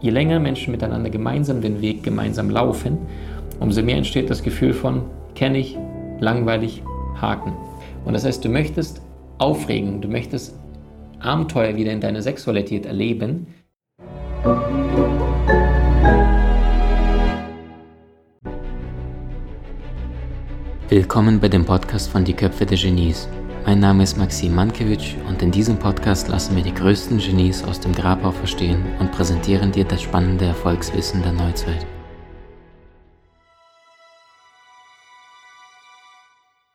je länger Menschen miteinander gemeinsam den Weg gemeinsam laufen, umso mehr entsteht das Gefühl von kenne ich, langweilig, Haken. Und das heißt, du möchtest Aufregung, du möchtest Abenteuer wieder in deiner Sexualität erleben. Willkommen bei dem Podcast von Die Köpfe der Genies. Mein Name ist Maxim Mankewitsch und in diesem Podcast lassen wir die größten Genies aus dem Grabau verstehen und präsentieren dir das spannende Erfolgswissen der Neuzeit.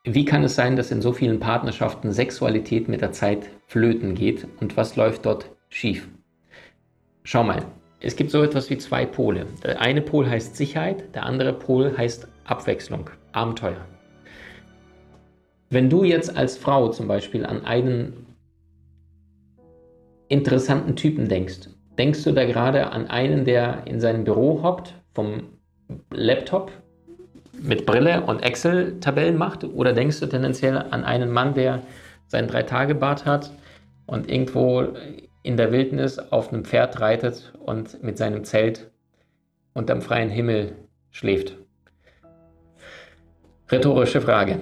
Wie kann es sein, dass in so vielen Partnerschaften Sexualität mit der Zeit flöten geht und was läuft dort schief? Schau mal, es gibt so etwas wie zwei Pole. Der eine Pol heißt Sicherheit, der andere Pol heißt Abwechslung, Abenteuer. Wenn du jetzt als Frau zum Beispiel an einen interessanten Typen denkst, denkst du da gerade an einen, der in seinem Büro hockt, vom Laptop mit Brille und Excel-Tabellen macht? Oder denkst du tendenziell an einen Mann, der seinen Drei-Tage-Bart hat und irgendwo in der Wildnis auf einem Pferd reitet und mit seinem Zelt unterm freien Himmel schläft? Rhetorische Frage.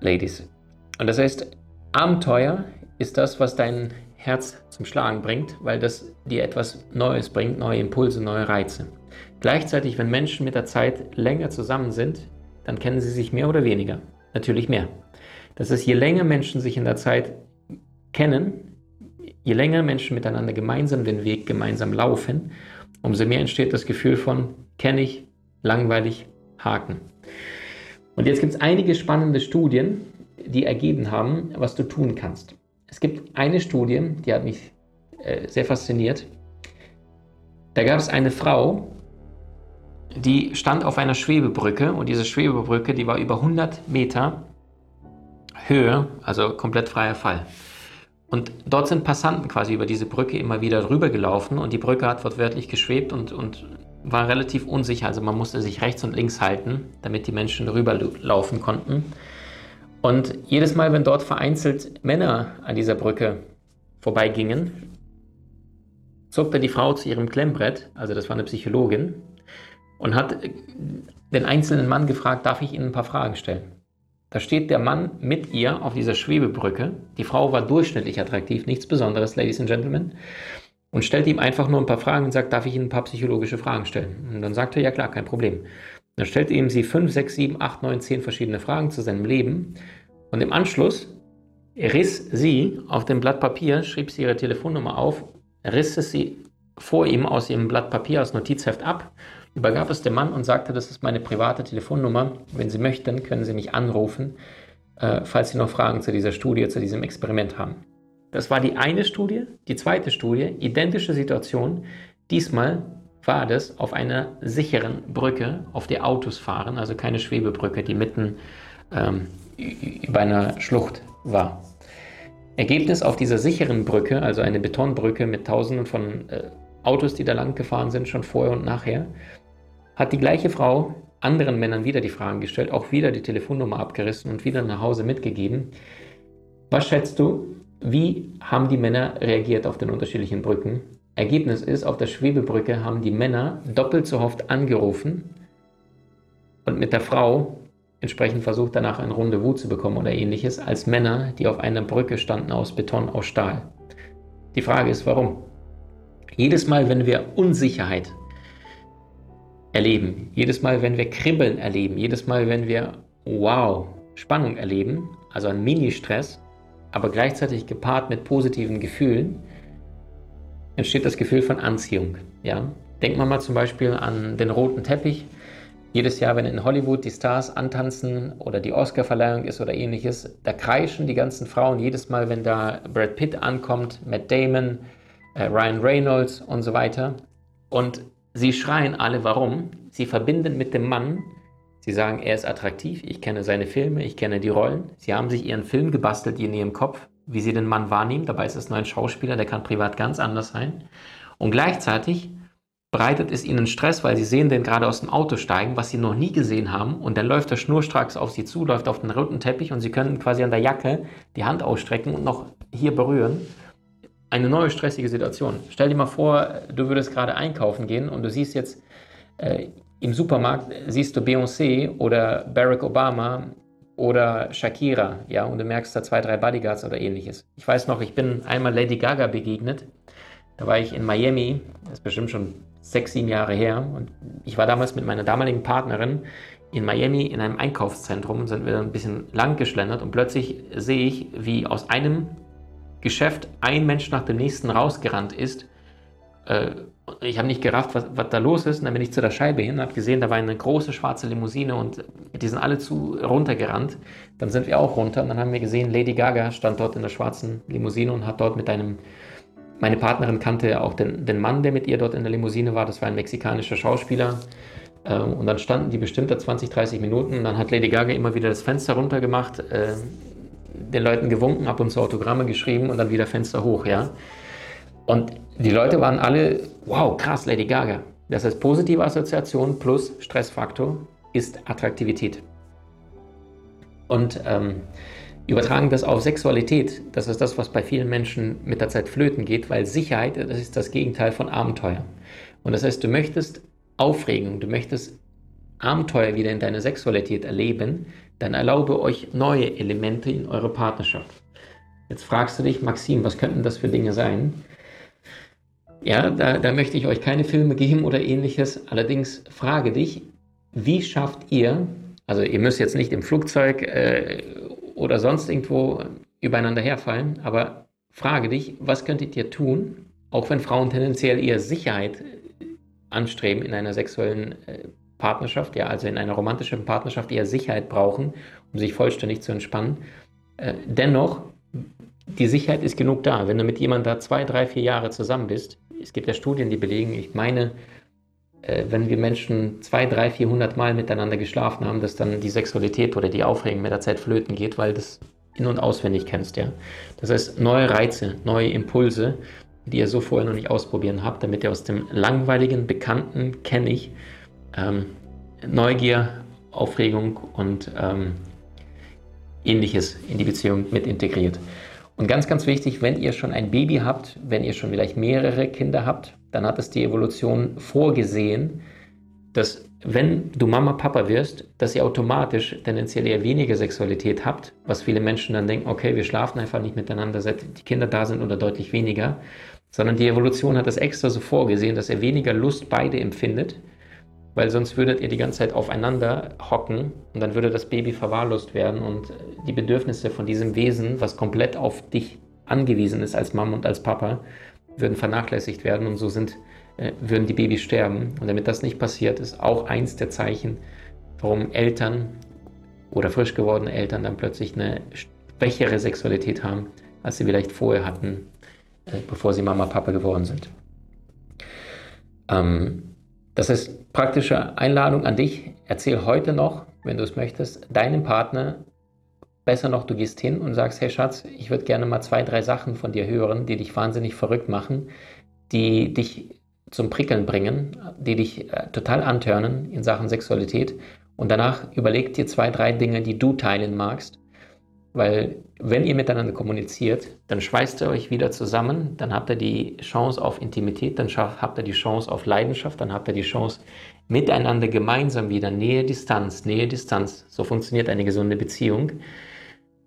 Ladies. Und das heißt, Abenteuer ist das, was dein Herz zum Schlagen bringt, weil das dir etwas Neues bringt, neue Impulse, neue Reize. Gleichzeitig, wenn Menschen mit der Zeit länger zusammen sind, dann kennen sie sich mehr oder weniger. Natürlich mehr. Das ist, je länger Menschen sich in der Zeit kennen, je länger Menschen miteinander gemeinsam den Weg gemeinsam laufen, umso mehr entsteht das Gefühl von kenne ich, langweilig, Haken. Und jetzt gibt es einige spannende Studien, die ergeben haben, was du tun kannst. Es gibt eine Studie, die hat mich äh, sehr fasziniert. Da gab es eine Frau, die stand auf einer Schwebebrücke und diese Schwebebrücke, die war über 100 Meter Höhe, also komplett freier Fall. Und dort sind Passanten quasi über diese Brücke immer wieder drüber gelaufen und die Brücke hat wortwörtlich geschwebt und, und war relativ unsicher. Also man musste sich rechts und links halten, damit die Menschen darüber laufen konnten. Und jedes Mal, wenn dort vereinzelt Männer an dieser Brücke vorbeigingen, zog dann die Frau zu ihrem Klemmbrett, also das war eine Psychologin, und hat den einzelnen Mann gefragt, darf ich Ihnen ein paar Fragen stellen? Da steht der Mann mit ihr auf dieser Schwebebrücke. Die Frau war durchschnittlich attraktiv, nichts Besonderes, Ladies and Gentlemen und stellt ihm einfach nur ein paar Fragen und sagt, darf ich Ihnen ein paar psychologische Fragen stellen? Und dann sagt er, ja klar, kein Problem. Dann stellt er ihm sie 5, 6, 7, 8, 9, 10 verschiedene Fragen zu seinem Leben und im Anschluss riss sie auf dem Blatt Papier, schrieb sie ihre Telefonnummer auf, riss es sie vor ihm aus ihrem Blatt Papier, aus Notizheft ab, übergab es dem Mann und sagte, das ist meine private Telefonnummer. Wenn Sie möchten, können Sie mich anrufen, äh, falls Sie noch Fragen zu dieser Studie, zu diesem Experiment haben. Das war die eine Studie. Die zweite Studie, identische Situation. Diesmal war das auf einer sicheren Brücke, auf der Autos fahren, also keine Schwebebrücke, die mitten ähm, über einer Schlucht war. Ergebnis auf dieser sicheren Brücke, also eine Betonbrücke mit Tausenden von äh, Autos, die da lang gefahren sind, schon vorher und nachher, hat die gleiche Frau anderen Männern wieder die Fragen gestellt, auch wieder die Telefonnummer abgerissen und wieder nach Hause mitgegeben. Was schätzt du, wie haben die Männer reagiert auf den unterschiedlichen Brücken? Ergebnis ist, auf der Schwebebrücke haben die Männer doppelt so oft angerufen und mit der Frau entsprechend versucht, danach ein Rendezvous zu bekommen oder ähnliches, als Männer, die auf einer Brücke standen aus Beton, aus Stahl. Die Frage ist, warum? Jedes Mal, wenn wir Unsicherheit erleben, jedes Mal, wenn wir Kribbeln erleben, jedes Mal, wenn wir Wow, Spannung erleben, also ein Mini-Stress, aber gleichzeitig gepaart mit positiven Gefühlen, entsteht das Gefühl von Anziehung. Ja? Denkt man mal zum Beispiel an den roten Teppich. Jedes Jahr, wenn in Hollywood die Stars antanzen oder die Oscar-Verleihung ist oder ähnliches, da kreischen die ganzen Frauen jedes Mal, wenn da Brad Pitt ankommt, Matt Damon, äh, Ryan Reynolds und so weiter. Und sie schreien alle, warum? Sie verbinden mit dem Mann Sie sagen, er ist attraktiv, ich kenne seine Filme, ich kenne die Rollen. Sie haben sich ihren Film gebastelt in ihrem Kopf, wie sie den Mann wahrnehmen. Dabei ist es nur ein Schauspieler, der kann privat ganz anders sein. Und gleichzeitig bereitet es ihnen Stress, weil sie sehen den gerade aus dem Auto steigen, was sie noch nie gesehen haben. Und dann läuft er schnurstracks auf sie zu, läuft auf den roten Teppich und sie können quasi an der Jacke die Hand ausstrecken und noch hier berühren. eine neue stressige Situation. Stell dir mal vor, du würdest gerade einkaufen gehen und du siehst jetzt äh, im Supermarkt, siehst du Beyoncé oder Barack Obama oder Shakira, ja, und du merkst da zwei, drei Bodyguards oder ähnliches. Ich weiß noch, ich bin einmal Lady Gaga begegnet. Da war ich in Miami, das ist bestimmt schon sechs, sieben Jahre her. Und ich war damals mit meiner damaligen Partnerin in Miami in einem Einkaufszentrum, sind wir ein bisschen lang geschlendert und plötzlich sehe ich, wie aus einem Geschäft ein Mensch nach dem nächsten rausgerannt ist. Äh, ich habe nicht gerafft, was, was, da los ist. Und dann bin ich zu der Scheibe hin und habe gesehen, da war eine große schwarze Limousine und die sind alle zu runtergerannt. Dann sind wir auch runter und dann haben wir gesehen, Lady Gaga stand dort in der schwarzen Limousine und hat dort mit einem, meine Partnerin kannte auch den, den Mann, der mit ihr dort in der Limousine war. Das war ein mexikanischer Schauspieler. Ähm, und dann standen die bestimmt da 20, 30 Minuten. Und dann hat Lady Gaga immer wieder das Fenster runtergemacht, äh, den Leuten gewunken, ab und zu Autogramme geschrieben und dann wieder Fenster hoch, ja. Und die Leute waren alle, wow, krass, Lady Gaga. Das heißt, positive Assoziation plus Stressfaktor ist Attraktivität. Und ähm, übertragen das auf Sexualität, das ist das, was bei vielen Menschen mit der Zeit flöten geht, weil Sicherheit, das ist das Gegenteil von Abenteuer. Und das heißt, du möchtest Aufregung, du möchtest Abenteuer wieder in deiner Sexualität erleben, dann erlaube euch neue Elemente in eurer Partnerschaft. Jetzt fragst du dich, Maxim, was könnten das für Dinge sein? Ja, da, da möchte ich euch keine Filme geben oder ähnliches. Allerdings frage dich, wie schafft ihr, also ihr müsst jetzt nicht im Flugzeug äh, oder sonst irgendwo übereinander herfallen, aber frage dich, was könntet ihr tun, auch wenn Frauen tendenziell eher Sicherheit anstreben in einer sexuellen äh, Partnerschaft, ja, also in einer romantischen Partnerschaft eher Sicherheit brauchen, um sich vollständig zu entspannen. Äh, dennoch, die Sicherheit ist genug da. Wenn du mit jemandem da zwei, drei, vier Jahre zusammen bist, es gibt ja Studien, die belegen, ich meine, äh, wenn wir Menschen zwei, drei, vierhundert Mal miteinander geschlafen haben, dass dann die Sexualität oder die Aufregung mit der Zeit flöten geht, weil das in- und auswendig kennst, ja. Das heißt, neue Reize, neue Impulse, die ihr so vorher noch nicht ausprobieren habt, damit ihr aus dem langweiligen, bekannten, kenne ich, ähm, Neugier, Aufregung und ähm, ähnliches in die Beziehung mit integriert. Und ganz, ganz wichtig, wenn ihr schon ein Baby habt, wenn ihr schon vielleicht mehrere Kinder habt, dann hat es die Evolution vorgesehen, dass wenn du Mama, Papa wirst, dass ihr automatisch tendenziell eher weniger Sexualität habt, was viele Menschen dann denken, okay, wir schlafen einfach nicht miteinander, seit die Kinder da sind oder deutlich weniger, sondern die Evolution hat das extra so vorgesehen, dass er weniger Lust beide empfindet weil sonst würdet ihr die ganze Zeit aufeinander hocken und dann würde das Baby verwahrlost werden und die Bedürfnisse von diesem Wesen, was komplett auf dich angewiesen ist als Mama und als Papa, würden vernachlässigt werden und so sind, äh, würden die Babys sterben. Und damit das nicht passiert, ist auch eins der Zeichen, warum Eltern oder frisch gewordene Eltern dann plötzlich eine schwächere Sexualität haben, als sie vielleicht vorher hatten, äh, bevor sie Mama, Papa geworden sind. Ähm, das ist praktische Einladung an dich. Erzähl heute noch, wenn du es möchtest, deinem Partner, besser noch, du gehst hin und sagst, hey Schatz, ich würde gerne mal zwei, drei Sachen von dir hören, die dich wahnsinnig verrückt machen, die dich zum Prickeln bringen, die dich äh, total antörnen in Sachen Sexualität. Und danach überleg dir zwei, drei Dinge, die du teilen magst weil wenn ihr miteinander kommuniziert, dann schweißt ihr euch wieder zusammen, dann habt ihr die Chance auf Intimität, dann habt ihr die Chance auf Leidenschaft, dann habt ihr die Chance miteinander gemeinsam wieder Nähe, Distanz, Nähe, Distanz. So funktioniert eine gesunde Beziehung.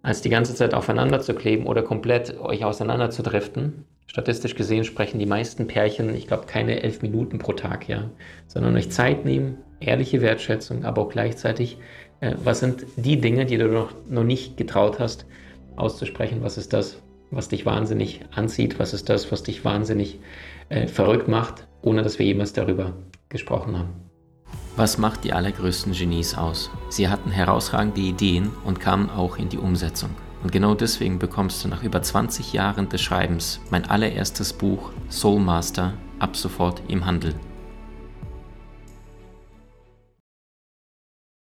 Als die ganze Zeit aufeinander zu kleben oder komplett euch auseinander zu driften. Statistisch gesehen sprechen die meisten Pärchen, ich glaube, keine elf Minuten pro Tag, ja, sondern euch Zeit nehmen, ehrliche Wertschätzung, aber auch gleichzeitig äh, was sind die Dinge, die du noch, noch nicht getraut hast auszusprechen? Was ist das, was dich wahnsinnig anzieht? Was ist das, was dich wahnsinnig äh, verrückt macht, ohne dass wir jemals darüber gesprochen haben? Was macht die allergrößten Genies aus? Sie hatten herausragende Ideen und kamen auch in die Umsetzung. Und genau deswegen bekommst du nach über 20 Jahren des Schreibens mein allererstes Buch Soul Master ab sofort im Handel.